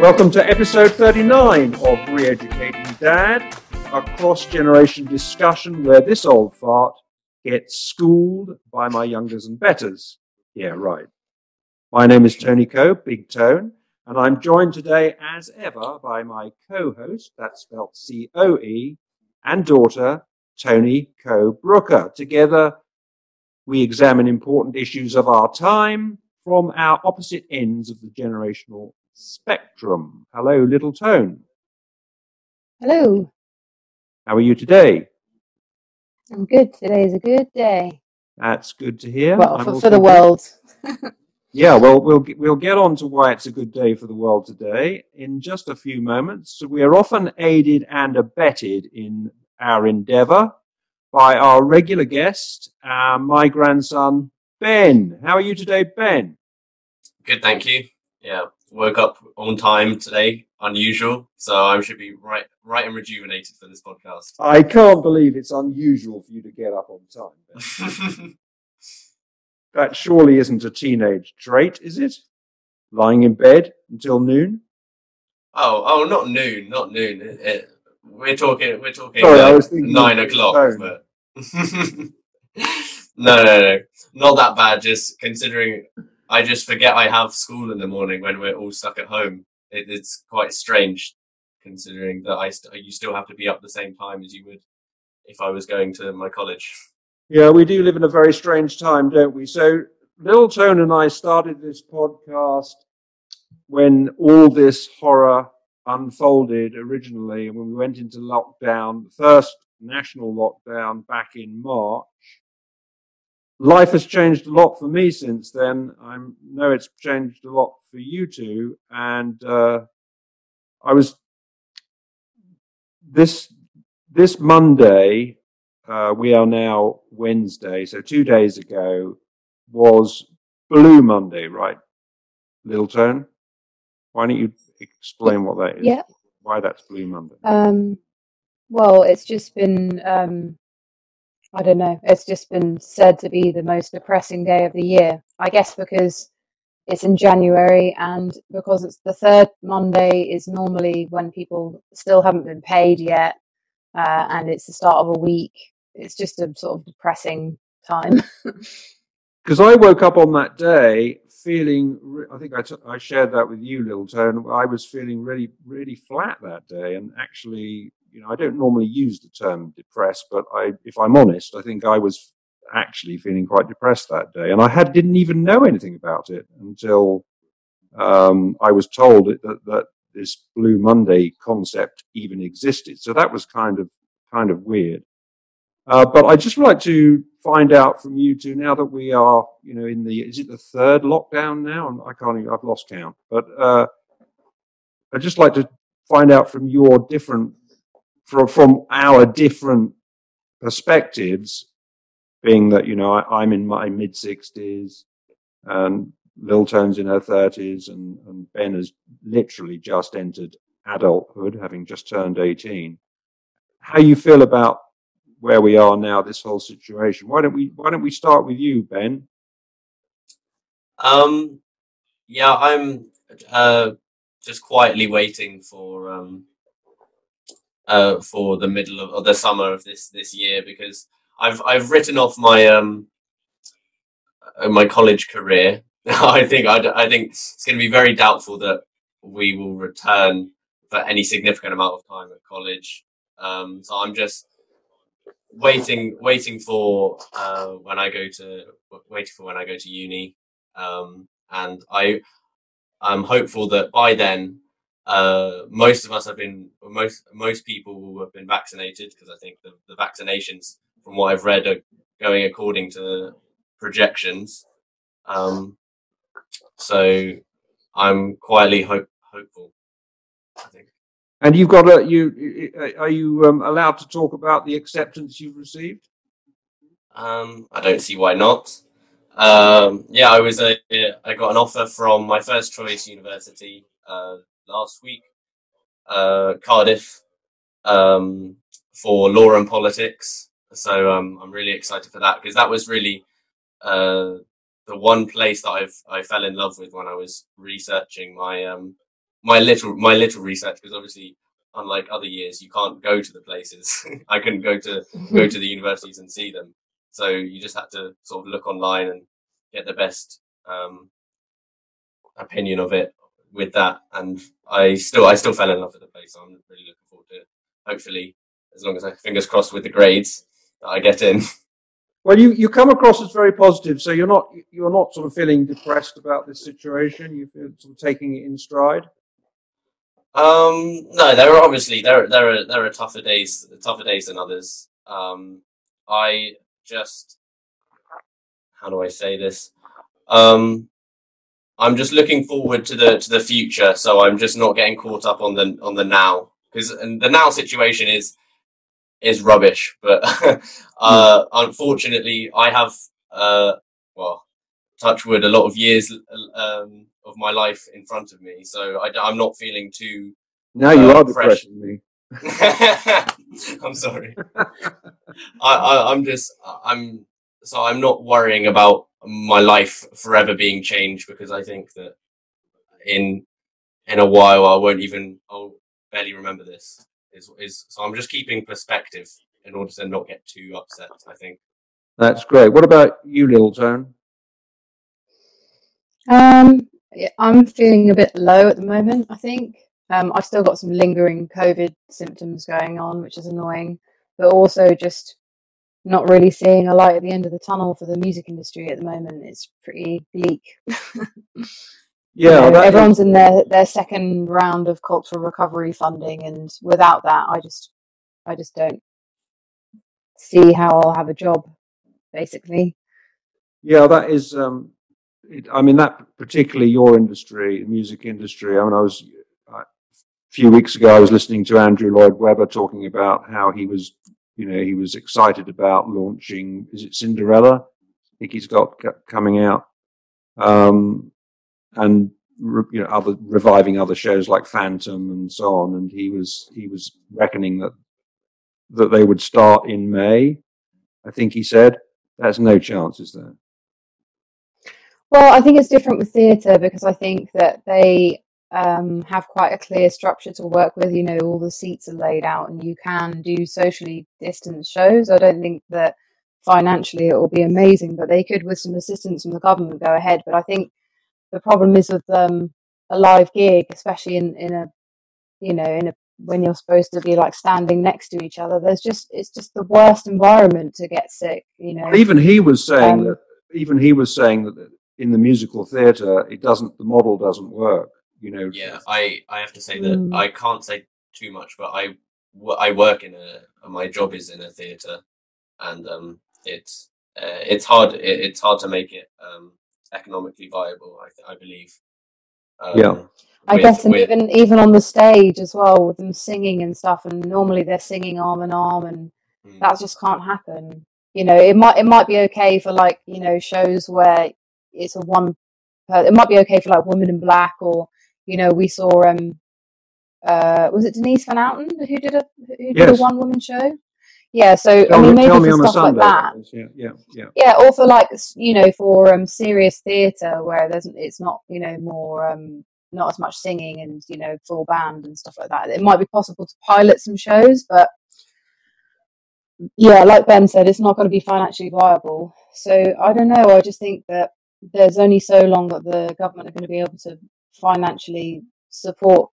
Welcome to episode 39 of Re-Educating Dad, a cross-generation discussion where this old fart gets schooled by my youngers and betters. Yeah, right. My name is Tony Coe, Big Tone, and I'm joined today as ever by my co-host, that's spelled C-O-E, and daughter, Tony Coe Brooker. Together, we examine important issues of our time from our opposite ends of the generational spectrum. Hello, little Tone. Hello. How are you today? I'm good. Today is a good day. That's good to hear. Well, for, for the world. Yeah, well, we'll we'll get on to why it's a good day for the world today in just a few moments. We are often aided and abetted in our endeavour by our regular guest, uh, my grandson Ben. How are you today, Ben? Good, thank you. Yeah, woke up on time today, unusual. So I should be right, right and rejuvenated for this podcast. I can't believe it's unusual for you to get up on time. That surely isn't a teenage trait, is it? Lying in bed until noon. oh, oh, not noon, not noon. It- it- we're talking, we're talking Sorry, I was thinking nine o'clock. But no, no, no, not that bad. Just considering, I just forget I have school in the morning when we're all stuck at home. It, it's quite strange, considering that I st- you still have to be up the same time as you would if I was going to my college. Yeah, we do live in a very strange time, don't we? So, Little Tone and I started this podcast when all this horror unfolded originally, when we went into lockdown, the first national lockdown back in March. Life has changed a lot for me since then. I know it's changed a lot for you too. and uh, I was this this Monday uh, we are now Wednesday, so two days ago was Blue Monday, right? Little Tone, why don't you explain what that is? Yeah. Why that's Blue Monday? Um, well, it's just been, um, I don't know, it's just been said to be the most depressing day of the year. I guess because it's in January and because it's the third Monday is normally when people still haven't been paid yet, uh, and it's the start of a week. It's just a sort of depressing time. Because I woke up on that day feeling, I think I t- I shared that with you, Little Tone. I was feeling really, really flat that day. And actually, you know, I don't normally use the term depressed, but I, if I'm honest, I think I was actually feeling quite depressed that day. And I had, didn't even know anything about it until, um, I was told that, that this Blue Monday concept even existed. So that was kind of, kind of weird. Uh, but I'd just like to find out from you two now that we are, you know, in the, is it the third lockdown now? I can't even, I've lost count. But uh, I'd just like to find out from your different, from, from our different perspectives, being that, you know, I, I'm in my mid 60s and Lil Tone's in her 30s and, and Ben has literally just entered adulthood, having just turned 18. How you feel about where we are now, this whole situation. Why don't we why don't we start with you, Ben? Um, yeah, I'm uh, just quietly waiting for um, uh, for the middle of or the summer of this this year because I've I've written off my um uh, my college career. I think I, I think it's going to be very doubtful that we will return for any significant amount of time at college. Um, so I'm just waiting waiting for uh, when I go to waiting for when I go to uni, um, and I I'm hopeful that by then uh, most of us have been most most people will have been vaccinated because I think the, the vaccinations from what I've read are going according to projections. Um, so I'm quietly hope, hopeful. I think. And you've got a you are you um, allowed to talk about the acceptance you've received? Um, I don't see why not. Um, yeah, I was a, I got an offer from my first choice university uh, last week, uh, Cardiff, um, for law and politics. So um, I'm really excited for that because that was really uh, the one place that I've I fell in love with when I was researching my um, my little my little research because obviously unlike other years you can't go to the places. I couldn't go to go to the universities and see them. So you just had to sort of look online and get the best um, opinion of it with that and i still i still fell in love with the place so i'm really looking forward to it hopefully as long as i fingers crossed with the grades that i get in Well, you, you come across as very positive, so you're not you're not sort of feeling depressed about this situation. You feel sort of taking it in stride. Um, no, there are obviously there there are there are tougher days tougher days than others. Um, I just how do I say this? Um, I'm just looking forward to the to the future, so I'm just not getting caught up on the on the now because and the now situation is is rubbish. But uh, unfortunately, I have uh, well, touch wood, a lot of years um, of my life in front of me, so I, am not feeling too. Now you uh, are depressing me. I'm sorry. I, I, I'm just I'm so I'm not worrying about my life forever being changed because I think that in in a while I won't even I'll barely remember this. Is is so I'm just keeping perspective in order to not get too upset. I think. That's great. What about you, Little Tone? Um, I'm feeling a bit low at the moment. I think um, I've still got some lingering COVID symptoms going on, which is annoying, but also just not really seeing a light at the end of the tunnel for the music industry at the moment. It's pretty bleak. yeah, you know, everyone's in their their second round of cultural recovery funding, and without that, I just I just don't see how I'll have a job, basically. Yeah, that is. Um, it, I mean, that particularly your industry, music industry. I mean, I was a few weeks ago. I was listening to Andrew Lloyd Webber talking about how he was, you know, he was excited about launching. Is it Cinderella? I think he's got coming out, um, and you know, other reviving other shows like Phantom and so on. And he was he was reckoning that that they would start in May. I think he said. There's no chance, is there? Well, I think it's different with theatre because I think that they um, have quite a clear structure to work with. You know, all the seats are laid out, and you can do socially distanced shows. I don't think that financially it will be amazing, but they could, with some assistance from the government, go ahead. But I think the problem is with um, a live gig, especially in in a you know in a when you're supposed to be like standing next to each other there's just it's just the worst environment to get sick you know even he was saying um, that even he was saying that in the musical theater it doesn't the model doesn't work you know yeah i i have to say that mm. i can't say too much but i i work in a my job is in a theater and um it's uh, it's hard it, it's hard to make it um economically viable i, I believe um, yeah I with, guess, and with... even even on the stage as well, with them singing and stuff. And normally they're singing arm in arm, and mm. that just can't happen. You know, it might it might be okay for like you know shows where it's a one. It might be okay for like Women in Black, or you know, we saw um, uh, was it Denise Van Outen who did a who did yes. a one woman show? Yeah, so tell I mean, me, maybe for stuff like that. Yeah, yeah, yeah. Yeah, or for like you know, for um, serious theatre where there's it's not you know more um not as much singing and you know full band and stuff like that. It might be possible to pilot some shows, but yeah, like Ben said, it's not going to be financially viable. So I don't know. I just think that there's only so long that the government are going to be able to financially support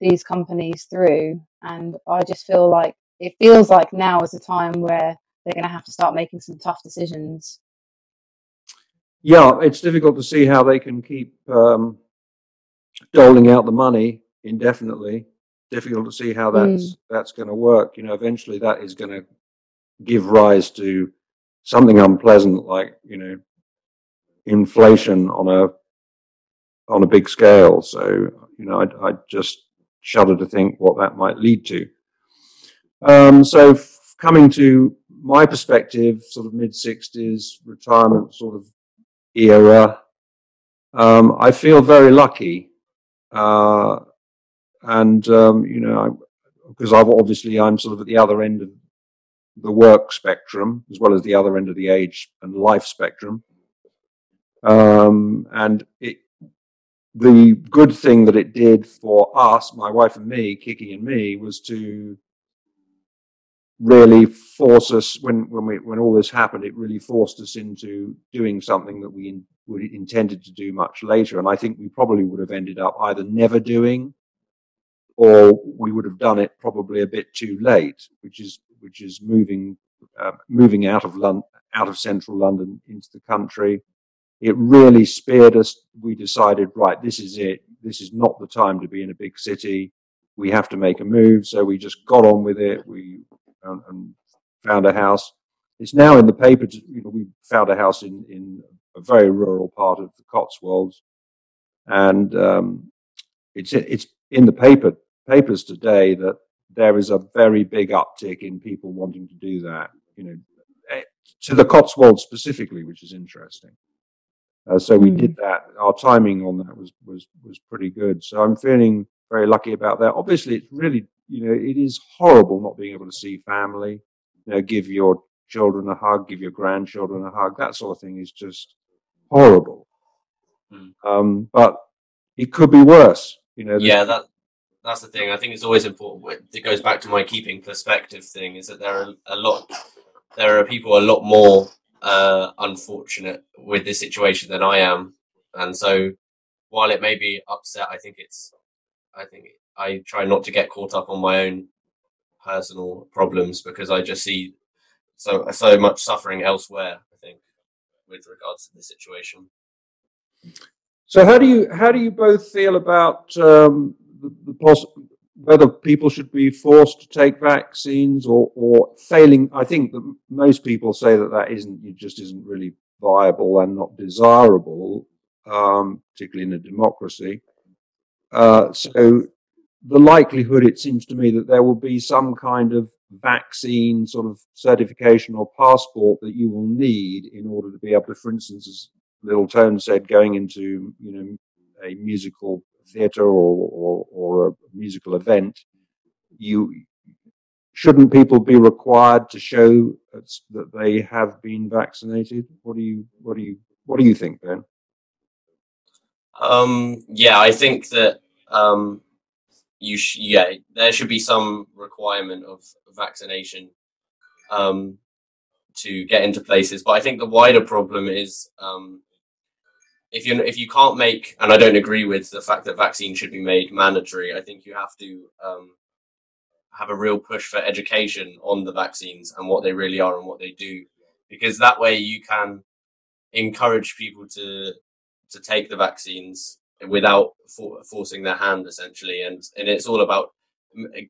these companies through, and I just feel like it feels like now is a time where they're going to have to start making some tough decisions. Yeah, it's difficult to see how they can keep um, doling out the money indefinitely. Difficult to see how that's mm. that's going to work. You know, eventually that is going to give rise to something unpleasant, like you know, inflation on a on a big scale. So you know, I, I just shudder to think what that might lead to. Um, so f- coming to my perspective, sort of mid sixties retirement sort of era, um, I feel very lucky uh, and, um, you know, because I've obviously, I'm sort of at the other end of the work spectrum as well as the other end of the age and life spectrum. Um, and it, the good thing that it did for us, my wife and me, Kiki and me, was to really force us when when we when all this happened. It really forced us into doing something that we would intended to do much later, and I think we probably would have ended up either never doing, or we would have done it probably a bit too late, which is which is moving uh, moving out of London, out of central London into the country it really speared us. We decided, right, this is it. This is not the time to be in a big city. We have to make a move. So we just got on with it. We and, and found a house. It's now in the paper. To, you know, we found a house in in a very rural part of the Cotswolds, and um, it's it's in the paper papers today that there is a very big uptick in people wanting to do that. You know, eh, to the Cotswolds specifically, which is interesting. Uh, so we mm. did that. Our timing on that was was was pretty good. So I'm feeling very lucky about that. Obviously, it's really you know it is horrible not being able to see family. You know, give your children a hug, give your grandchildren a hug. That sort of thing is just horrible. Mm. Um, but it could be worse. You know. Yeah, that that's the thing. I think it's always important. It goes back to my keeping perspective thing. Is that there are a lot, there are people a lot more uh, unfortunate with this situation than I am, and so while it may be upset, I think it's, I think I try not to get caught up on my own personal problems because I just see so so much suffering elsewhere. I think with regards to the situation. So how do you how do you both feel about um, the, the whether people should be forced to take vaccines or, or failing. I think that most people say that that isn't, it just isn't really viable and not desirable, um, particularly in a democracy. Uh, so the likelihood, it seems to me, that there will be some kind of vaccine sort of certification or passport that you will need in order to be able to, for instance, as Little Tone said, going into, you know, a musical theatre or, or, or a musical event, you shouldn't people be required to show that they have been vaccinated? What do you what do you what do you think, Ben? Um, yeah, I think that um, you sh- yeah there should be some requirement of vaccination um, to get into places, but I think the wider problem is um, if you if you can't make, and I don't agree with the fact that vaccines should be made mandatory. I think you have to um, have a real push for education on the vaccines and what they really are and what they do, because that way you can encourage people to to take the vaccines without for, forcing their hand, essentially. And and it's all about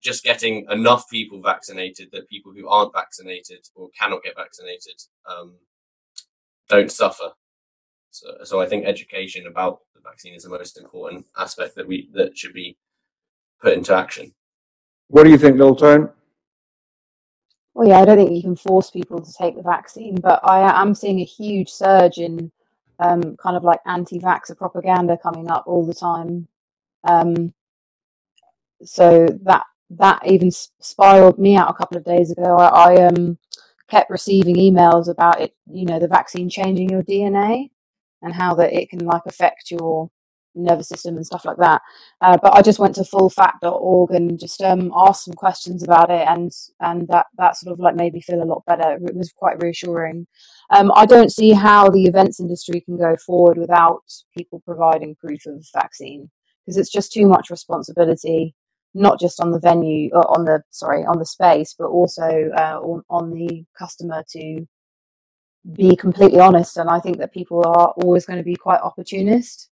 just getting enough people vaccinated that people who aren't vaccinated or cannot get vaccinated um, don't suffer so, so I think education about the vaccine is the most important aspect that we that should be put into action. What do you think, Tone? Well, yeah, I don't think you can force people to take the vaccine, but I am seeing a huge surge in um, kind of like anti-vaxxer propaganda coming up all the time. Um, so that that even spiraled me out a couple of days ago. I, I um, kept receiving emails about it, you know, the vaccine changing your DNA, and how that it can like affect your nervous system and stuff like that. Uh, but I just went to fullfact.org and just um, asked some questions about it, and and that that sort of like made me feel a lot better. It was quite reassuring. Um, I don't see how the events industry can go forward without people providing proof of vaccine because it's just too much responsibility, not just on the venue or on the sorry on the space, but also uh, on, on the customer to be completely honest. And I think that people are always going to be quite opportunist.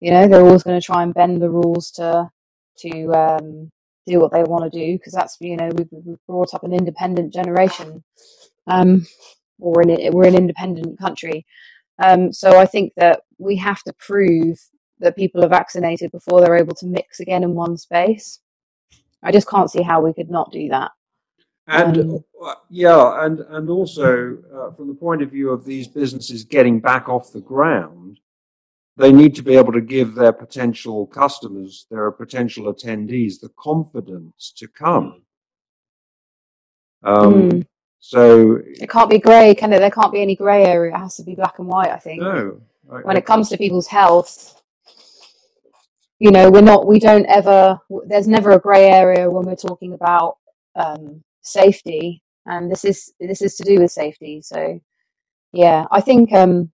You know, they're always going to try and bend the rules to to um, do what they want to do because that's you know we've, we've, brought up an independent generation, um, or we're an, we're an independent country. Um, so I think that we have to prove that people are vaccinated before they're able to mix again in one space. I just can't see how we could not do that. And um, uh, yeah, and and also uh, from the point of view of these businesses getting back off the ground, they need to be able to give their potential customers, their potential attendees, the confidence to come. Um, mm. So it can't be grey, can it? There can't be any grey area. It has to be black and white. I think. No. I, when I, it comes to people's health, you know, we're not, we don't ever, there's never a grey area when we're talking about um, safety, and this is this is to do with safety. So, yeah, I think um,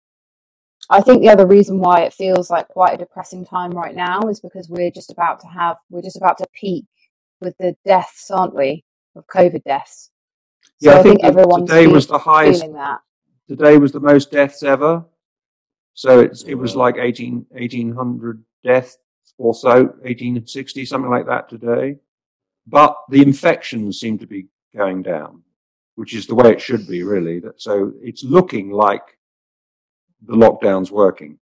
I think the other reason why it feels like quite a depressing time right now is because we're just about to have we're just about to peak with the deaths, aren't we, of COVID deaths? Yeah, so I I think think that everyone's today was the highest. feeling that. Today was the most deaths ever. So it's it was like 18, 1800 deaths or so, 1860, something like that today. But the infections seem to be going down, which is the way it should be, really. So it's looking like the lockdown's working.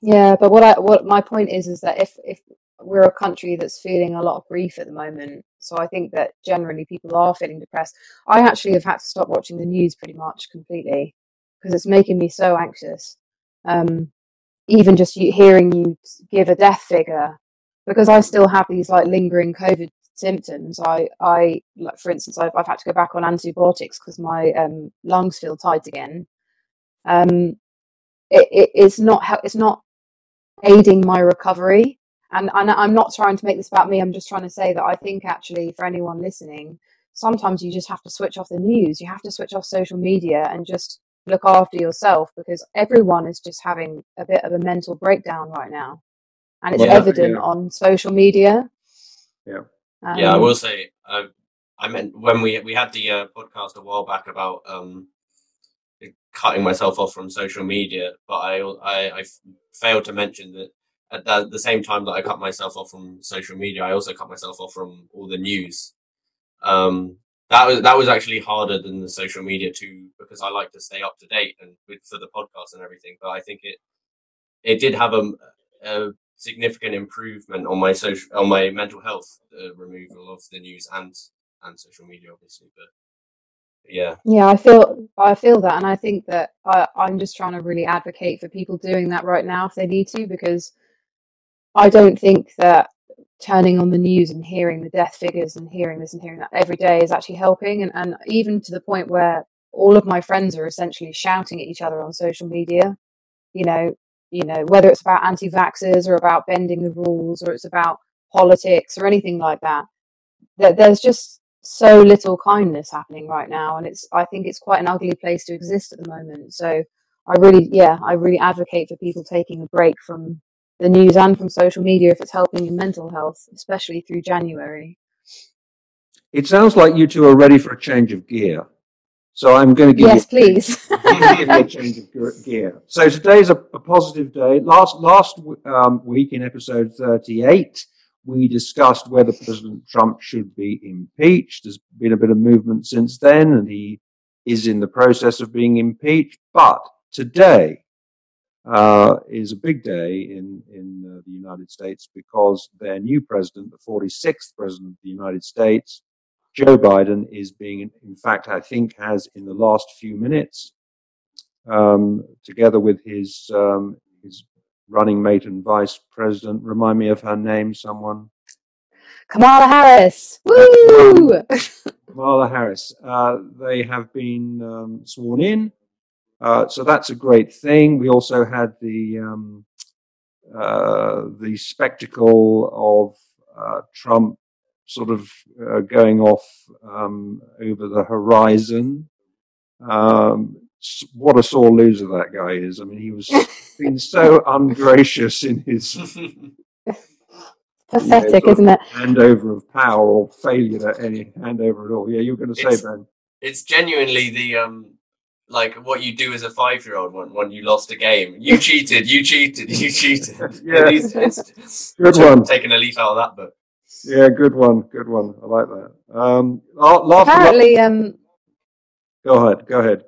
Yeah, but what I what my point is is that if if we're a country that's feeling a lot of grief at the moment, so I think that generally people are feeling depressed. I actually have had to stop watching the news pretty much completely because it's making me so anxious. Um, even just hearing you give a death figure, because I still have these like lingering COVID symptoms. I I like for instance I've I've had to go back on antibiotics because my um, lungs feel tight again. Um, it, it, it's not it's not aiding my recovery. And, and I'm not trying to make this about me. I'm just trying to say that I think actually for anyone listening, sometimes you just have to switch off the news. You have to switch off social media and just look after yourself because everyone is just having a bit of a mental breakdown right now, and it's Yeah, evident yeah. on social media. Yeah. Yeah, I Um, will say. Uh, I meant when we we had the uh, podcast a while back about um, cutting myself off from social media, but I I failed to mention that at the, the same time that I cut myself off from social media, I also cut myself off from all the news. Um, that was that was actually harder than the social media too, because I like to stay up to date and with for the podcast and everything. But I think it it did have a, a significant improvement on my social on my mental health uh, removal of the news and and social media, obviously. But yeah, Yeah, I feel I feel that, and I think that I, I'm just trying to really advocate for people doing that right now if they need to, because I don't think that turning on the news and hearing the death figures and hearing this and hearing that every day is actually helping, and, and even to the point where all of my friends are essentially shouting at each other on social media, you know, you know, whether it's about anti-vaxxers or about bending the rules or it's about politics or anything like that. That there's just so little kindness happening right now and it's i think it's quite an ugly place to exist at the moment so i really yeah i really advocate for people taking a break from the news and from social media if it's helping your mental health especially through january It sounds like you two are ready for a change of gear. So I'm going to give yes you please give you a change of gear-. So today's a, a positive day. Last last um, week in episode 38, we discussed whether President Trump should be impeached. There's been a bit of movement since then, and he is in the process of being impeached. But today uh, is a big day in in uh, the United States because their new president, the 46th president of the United States, Joe Biden, is being, in fact, I think, has in the last few minutes um, together with his um, his running mate and vice president. Remind me of her name, someone. kamala harris Woo! Kamala Harris. Uh, they have been um, sworn in, uh, so that's a great thing. We also had the um, uh, the spectacle of uh, Trump sort of uh, going off um, over the horizon. Um, what a sore loser that guy is. I mean, he was been so ungracious in his pathetic Yeah, isn't it handover of power or failure at any handover at all. Yeah, you were going to say, It's- Ben. it's genuinely the um like what you do as a five year old when when you lost a game. You cheated, you cheated, you cheated. Yeah. And he's- it's- Good took- one. Taking a leaf out of that book. Yeah, good one. Good one. I like that. Um, last, apparently um go ahead. Go ahead.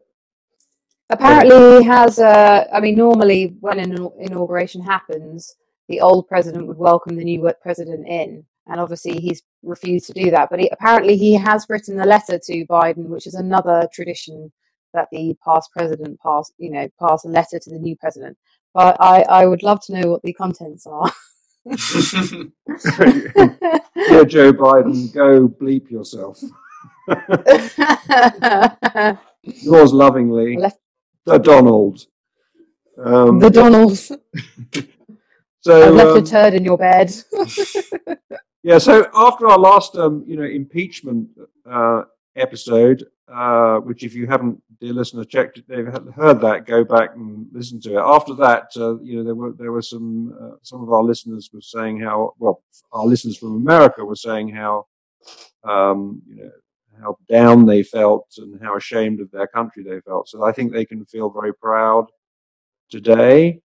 Apparently, he has. Uh, I mean, normally when an inauguration happens, the old president would welcome the new president in, and obviously he's refused to do that. But he, apparently, he has written a letter to Biden, which is another tradition that the past president pass, you know, pass a letter to the new president. But I, I would love to know what the contents are. Dear Joe Biden, go bleep yourself. Yours lovingly, Left- the Donald. Um, the Donalds. So I've left um, a turd in your bed. yeah. So after our last, um, you know, impeachment uh, episode, uh, which if you haven't, dear listener, checked, it, they've heard that, go back and listen to it. After that, uh, you know, there were there were some uh, some of our listeners were saying how well our listeners from America were saying how um, you know how down they felt and how ashamed of their country they felt. So I think they can feel very proud today.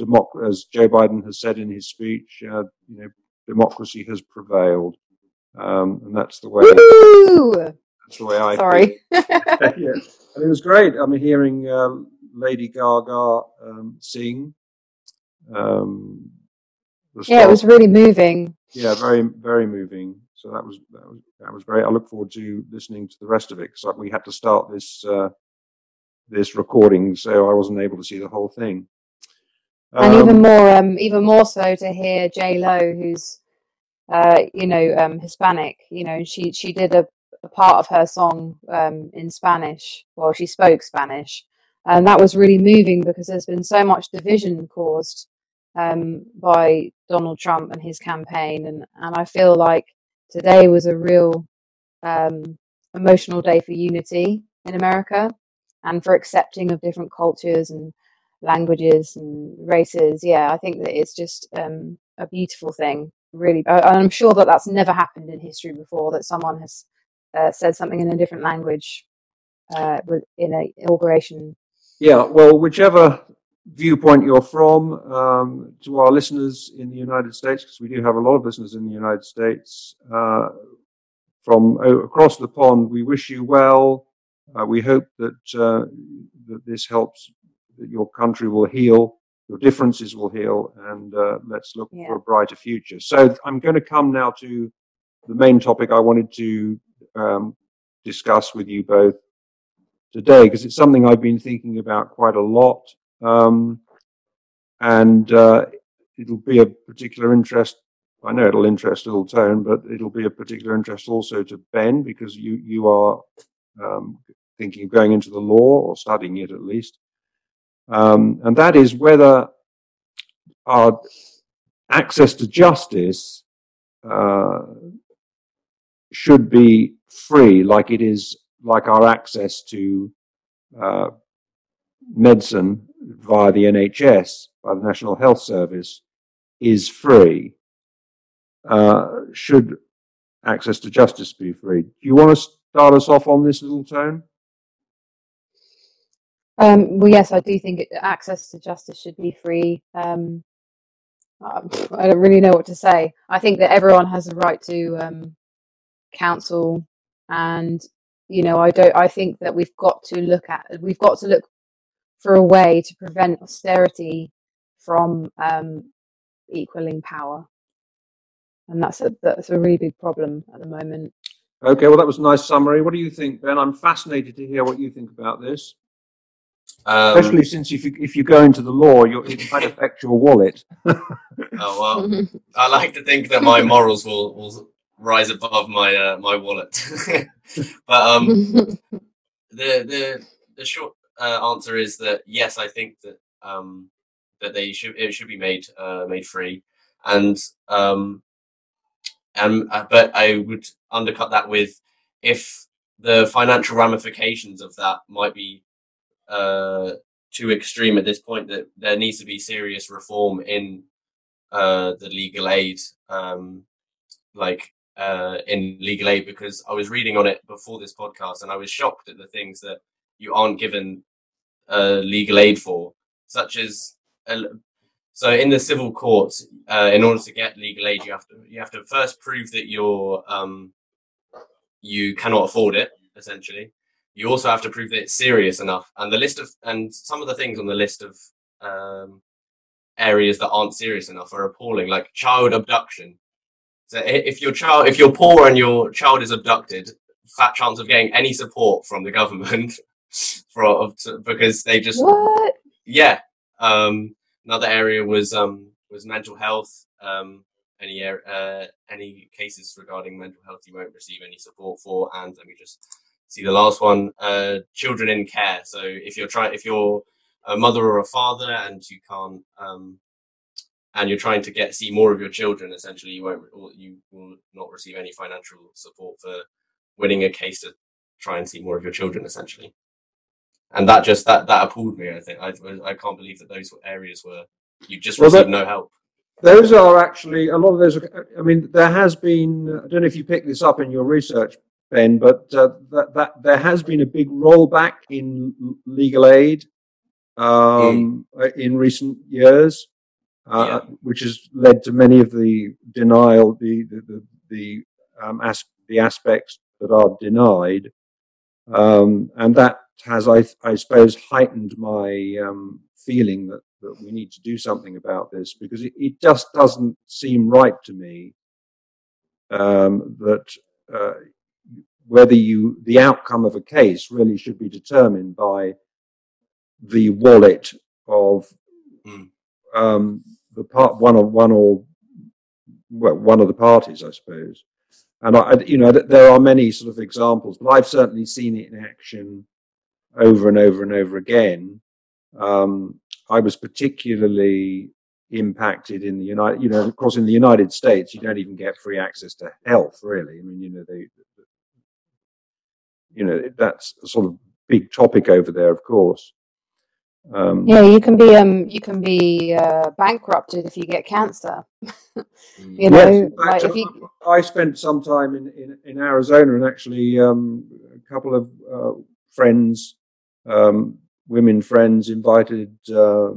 Democ- as Joe Biden has said in his speech, uh, you know, democracy has prevailed, um, and that's the way. Woo! That's the way I. Sorry. yeah, and it was great. I mean, hearing uh, Lady Gaga um, sing. Um, yeah, it was really moving. Yeah, very, very moving. So that was that was that was great. I look forward to listening to the rest of it because we had to start this uh, this recording, so I wasn't able to see the whole thing. Um, and even um, more, um, even more so to hear J Lo, who's uh, you know um, Hispanic. You know, she she did a, a part of her song um, in Spanish. Well, she spoke Spanish, and that was really moving because there's been so much division caused um, by Donald Trump and his campaign, and and I feel like today was a real um, emotional day for unity in America and for accepting of different cultures and languages and races. Yeah, I think that it's just um, a beautiful thing, really. And I'm sure that that's never happened in history before that someone has uh, said something in a different language uh, in an inauguration. Yeah, well, whichever viewpoint you're from, um, to our listeners in the United States, because we do have a lot of listeners in the United States, uh, from across the pond, we wish you well. Uh, we hope that uh, that this helps, that your country will heal, your differences will heal, and uh, let's look yeah. for a brighter future. So I'm going to come now to the main topic I wanted to um, discuss with you both today, because it's something I've been thinking about quite a lot. Um, and uh, it'll be a particular interest. I know it'll interest Little Tone, but it'll be a particular interest also to Ben because you you are um, thinking of going into the law or studying it at least, um, and that is whether our access to justice uh, should be free, like it is, like our access to uh, medicine via the NHS, by the National Health Service, is free. Uh, should access to justice be free? Do you want to start us off on this little tone? Um, well, yes, I do think it, access to justice should be free. Um, I don't really know what to say. I think that everyone has a right to um, counsel, and you know, I don't. I think that we've got to look at we've got to look for a way to prevent austerity from um, equaling power. And that's a that's a really big problem at the moment. Okay, well that was a nice summary. What do you think, Ben? I'm fascinated to hear what you think about this. Um, Especially since if you if you go into the law, it might affect your wallet. oh well, I like to think that my morals will, will rise above my uh, my wallet. but um, the the the short uh, answer is that yes, I think that um, that they should it should be made uh, made free, and um, and uh, but I would undercut that with if the financial ramifications of that might be uh, too extreme at this point that there needs to be serious reform in uh, the legal aid um, like uh, in legal aid because I was reading on it before this podcast and I was shocked at the things that you aren't given uh, legal aid for, such as uh, so in the civil courts, uh, in order to get legal aid, you have to you have to first prove that you're um, you cannot afford it. Essentially, you also have to prove that it's serious enough. And the list of and some of the things on the list of um, areas that aren't serious enough are appalling, like child abduction. So if your child, if you're poor and your child is abducted, fat chance of getting any support from the government for because they just what? yeah. Um, another area was um, was mental health. Um, any uh, any cases regarding mental health you won't receive any support for. And let me just see the last one: uh, children in care. So if you're trying, if you're a mother or a father and you can't um, and you're trying to get see more of your children, essentially you won't you will not receive any financial support for winning a case to try and see more of your children, essentially. And that just that that appalled me. I think I I can't believe that those areas were you just well, received no help. Those are actually a lot of those. Are, I mean, there has been. I don't know if you picked this up in your research, Ben, but uh, that that there has been a big rollback in legal aid um, mm. in recent years, uh, yeah. which has led to many of the denial, the the the, the, um, as, the aspects that are denied, um, and that has, I, I suppose, heightened my um, feeling that that we need to do something about this because it, it just doesn't seem right to me um, that uh, whether you the outcome of a case really should be determined by the wallet of mm. um, the part one or one or well, one of the parties, I suppose. And I, you know, there are many sort of examples, but I've certainly seen it in action over and over and over again. Um, I was particularly impacted in the United, you know, of course, in the United States, you don't even get free access to health, really. I mean, you know, they, you know, that's a sort of big topic over there, of course. Um, yeah, you can be um, you can be uh, bankrupted if you get cancer. you know, yes, like if you... I spent some time in, in, in Arizona, and actually um, a couple of uh, friends um, women friends invited uh,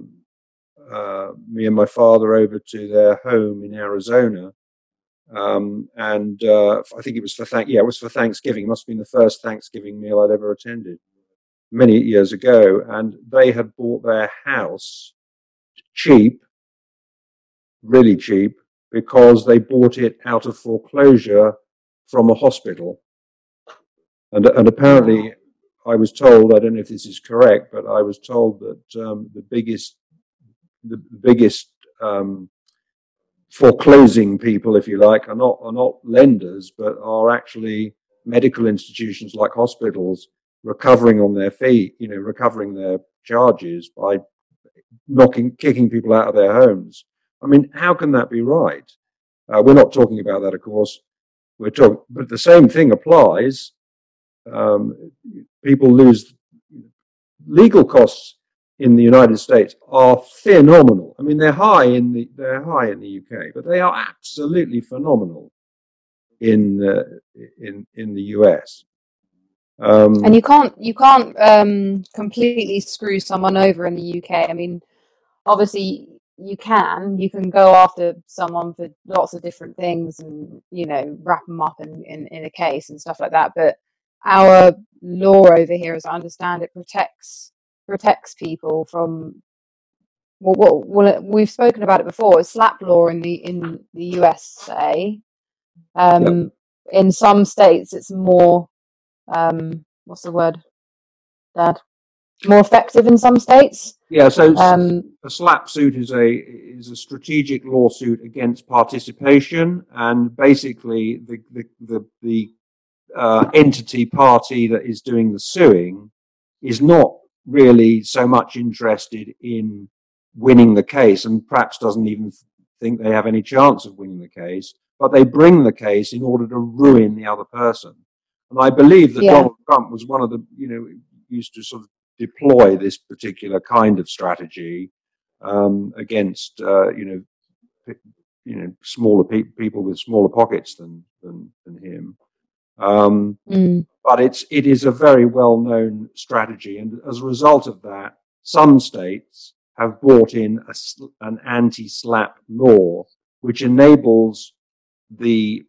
uh, me and my father over to their home in Arizona. Um, and uh, I think it was for thank yeah it was for Thanksgiving. It must have been the first Thanksgiving meal I'd ever attended many years ago. And they had bought their house cheap, really cheap, because they bought it out of foreclosure from a hospital. And, and apparently I was told, I don't know if this is correct, but I was told that um, the biggest, the biggest um, foreclosing people, if you like, are not are not lenders, but are actually medical institutions like hospitals recovering on their feet, you know, recovering their charges by knocking, kicking people out of their homes. I mean, how can that be right? Uh, we're not talking about that, of course. We're talking, but the same thing applies um, people lose legal costs in the United States are phenomenal. I mean, they're high in the they're high in the UK, but they are absolutely phenomenal in uh, in in the US. Um, and you can't you can't um, completely screw someone over in the UK. I mean, obviously you can you can go after someone for lots of different things and you know wrap them up in, in, in a case and stuff like that. But our law over here, as I understand it, protects protects people from well, well, we've spoken about it before. It's SLAPP law in the in the USA. Um, yep. In some states, it's more um, what's the word, Dad? More effective in some states. Yeah. So um, a SLAPP suit is a is a strategic lawsuit against participation, and basically the the the, the uh, entity party that is doing the suing is not really so much interested in winning the case and perhaps doesn't even think they have any chance of winning the case, but they bring the case in order to ruin the other person. And I believe that yeah. Donald Trump was one of the, you know, used to sort of deploy this particular kind of strategy um, against, uh, you know, you know, smaller pe- people with smaller pockets than than, than him. Um, mm. But it's it is a very well known strategy, and as a result of that, some states have brought in a, an anti-SLAPP law, which enables the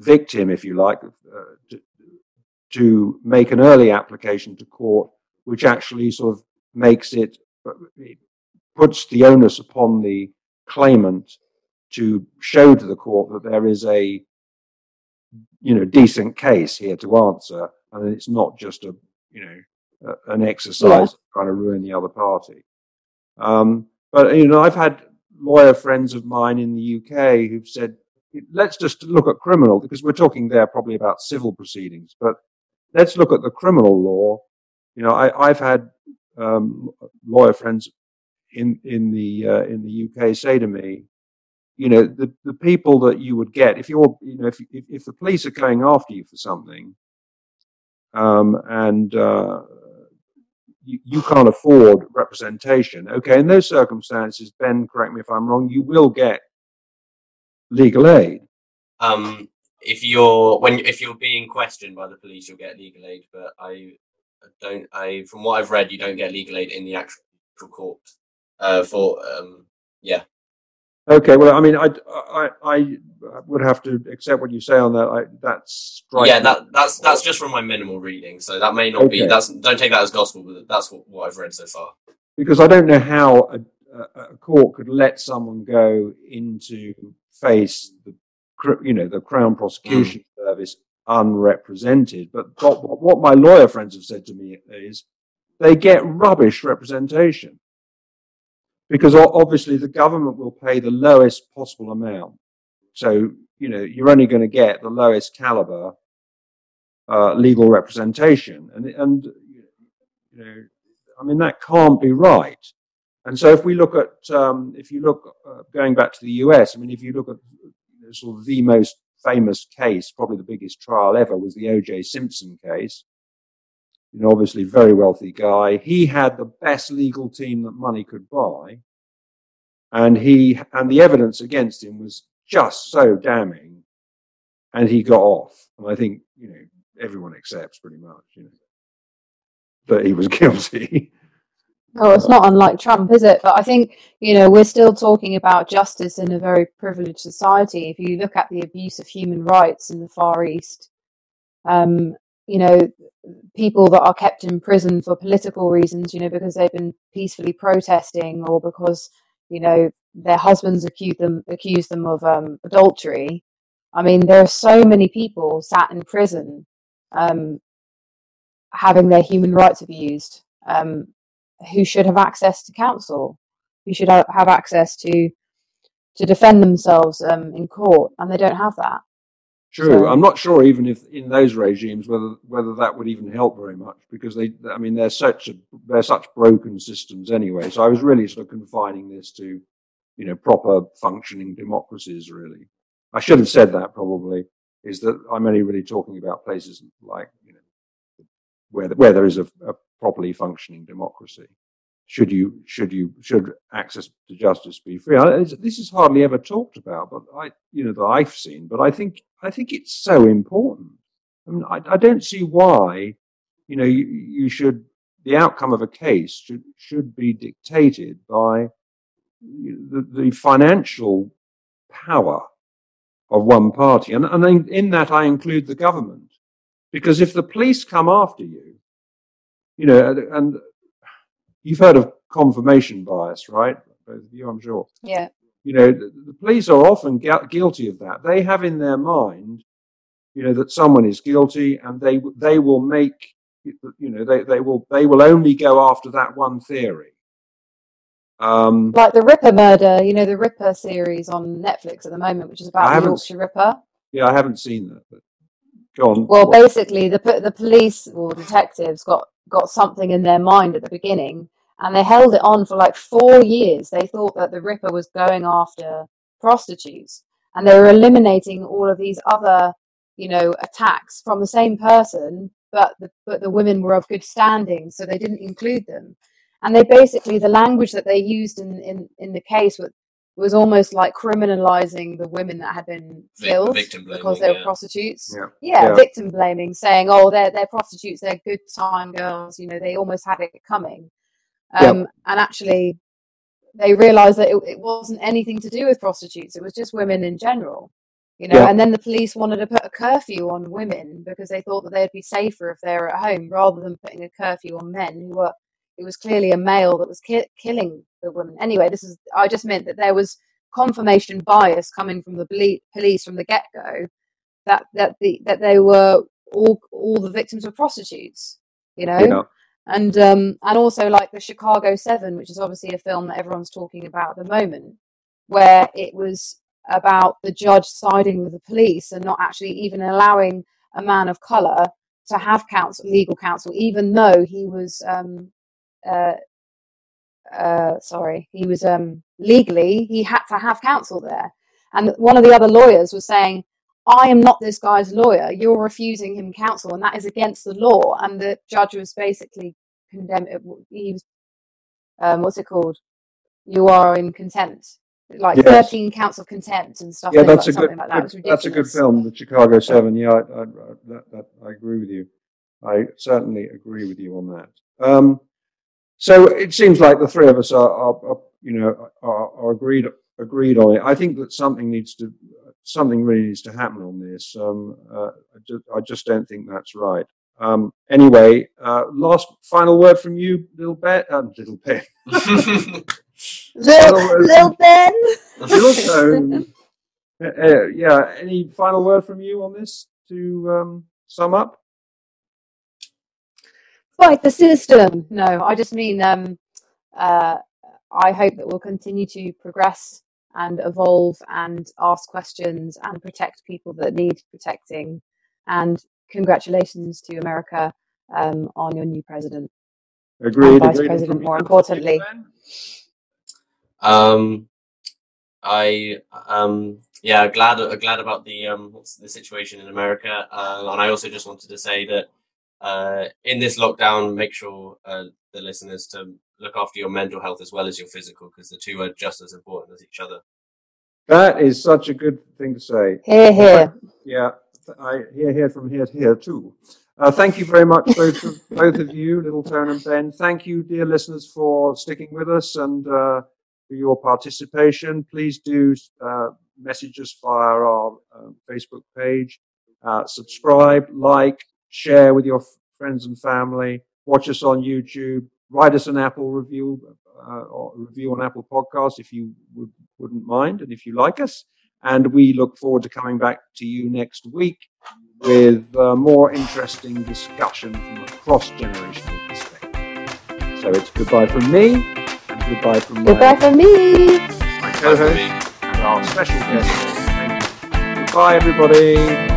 victim, if you like, uh, to, to, make an early application to court, which actually sort of makes it, it puts the onus upon the claimant to show to the court that there is a you know decent case here to answer, and it's not just a you know a, an exercise yeah. trying to ruin the other party. Um, but you know, I've had lawyer friends of mine in the UK who've said, let's just look at criminal because we're talking there probably about civil proceedings, but let's look at the criminal law. You know, I, have had um, lawyer friends in in the uh, in the UK say to me, you know, the, the people that you would get if you're, you know, if, if, if the police are going after you for something, um, and uh, you, you can't afford representation, okay, in those circumstances, Ben, correct me if I'm wrong, you will get legal aid. Um, if you're when if you're being questioned by the police, you'll get legal aid. But I don't. I from what I've read, you don't get legal aid in the actual court. Uh, for um, yeah. Okay. Well, I mean, I, I, I would have to accept what you say on that. I, that's right. Yeah, that that's that's just from my minimal reading, so that may not okay. be. That's don't take that as gospel, but that's what, what I've read so far. Because I don't know how a, a, a court could let someone go into face the you know, the Crown Prosecution mm. Service unrepresented. But what, what my lawyer friends have said to me is they get rubbish representation because obviously the government will pay the lowest possible amount. So, you know, you're only going to get the lowest caliber uh, legal representation. And, and, you know, I mean, that can't be right. And so if we look at, um, if you look, uh, going back to the US, I mean, if you look at sort of the most famous case, probably the biggest trial ever, was the O.J. Simpson case. You know, obviously, very wealthy guy. He had the best legal team that money could buy, and he and the evidence against him was just so damning, and he got off. And I think you know everyone accepts pretty much, you know, that he was guilty. Oh, it's not unlike Trump, is it? But I think, you know, we're still talking about justice in a very privileged society. If you look at the abuse of human rights in the Far East, um, you know, people that are kept in prison for political reasons, you know, because they've been peacefully protesting or because, you know, their husbands accuse them accuse them of um, adultery. I mean, there are so many people sat in prison um, having their human rights abused. Um, who should have access to counsel, who should have access to to defend themselves um, in court, and they don't have that. True. So, I'm not sure even if in those regimes whether whether that would even help very much because they, I mean, they're such a, they're such broken systems anyway. So I was really sort of confining this to, you know, proper functioning democracies. Really, I should have said that probably. Is that I'm only really talking about places like where where there is a, a properly functioning democracy. Should you should you should access to justice be free? This is hardly ever talked about, but I you know that I've seen. But I think I think it's so important. I mean, I, I don't see why you know you, you should the outcome of a case should should be dictated by the, the financial power of one party, and, and in that I include the government, because if the police come after you you know, and you've heard of confirmation bias, right? Both of you, I'm sure. Yeah. You know, the, the police are often gu- guilty of that. They have in their mind, you know, that someone is guilty, and they they will make, you know, they they will they will only go after that one theory. Um, like the Ripper murder, you know, the Ripper series on Netflix at the moment, which is about the Yorkshire Ripper. Yeah, I haven't seen that. But go on. Well, basically, the the police or detectives got got something in their mind at the beginning and they held it on for like four years. They thought that the Ripper was going after prostitutes and they were eliminating all of these other, you know, attacks from the same person, but the, but the women were of good standing, so they didn't include them. And they basically, the language that they used in, in, in the case was, was almost like criminalizing the women that had been killed blaming, because they were yeah. prostitutes. Yeah. Yeah, yeah. victim blaming, saying, "Oh, they're they're prostitutes, they're good time girls." You know, they almost had it coming, um, and actually, they realized that it, it, wasn't anything to do with prostitutes; it was just women in general. You know, and then the police wanted to put a curfew on women because they thought that they'd be safer if they were at home, rather than putting a curfew on men who were it was clearly a male that was ki- killing the woman. Anyway, this is I just meant that there was confirmation bias coming from the police from the get go that that the that they were all all the victims were prostitutes. You know. Yeah. And um, and also like the Chicago Seven, which is obviously a film that everyone's talking about at the moment, where it was about the judge siding with the police and not actually even allowing a man of color to have counsel, legal counsel, even though he was um, uh, uh, sorry, he was um, legally he had to have counsel there, And one of the other lawyers was saying, I am not this guy's lawyer. You're refusing him counsel, and that is against the law. And the judge was basically condemned. He was, um, what's it called? You are in contempt, like Yes. 13 counts of contempt and stuff Yeah, like, that's a something good, like that. That's a good film, The Chicago Seven. Yeah, I, I, I, that, that, I agree with you. I certainly agree with you on that. Um, so it seems like the three of us are, are, are you know, are, are agreed agreed on it. I think that something needs to, something really needs to happen on this. Um, uh, I, just, I just don't think that's right. Um, anyway, uh, last final word from you, little Ben, uh, little Ben, Lil, Final Lil Ben. little Tone. Uh, uh, yeah, any final word from you on this to um, sum up? Fight the system. No, I just mean um, uh, I hope that we'll continue to progress and evolve and ask questions and protect people that need protecting. And congratulations to America um, on your new president. Agreed. Vice agreed. President, more importantly. Um, I um yeah glad uh, glad about the um the situation in America, uh, and I also just wanted to say that uh in this lockdown, make sure uh, the listeners to look after your mental health as well as your physical, because the two are just as important as each other. That is such a good thing to say. Hear, hear. Yeah, I hear here from here to here too. Uh, thank you very much, both of, both of you, Little Tone and Ben. Thank you, dear listeners, for sticking with us and uh, for your participation. Please do uh, message us via our uh, Facebook page. Uh, subscribe, like, share with your friends and family. Watch us on YouTube. Write us an Apple review, uh, or review on Apple Podcasts if you would, wouldn't mind, and if you like us. And we look forward to coming back to you next week with uh, more interesting discussion from a cross generational perspective. So it's goodbye from me and goodbye from Goodbye from me. my co-host and our special guest. Thank you. Goodbye, everybody.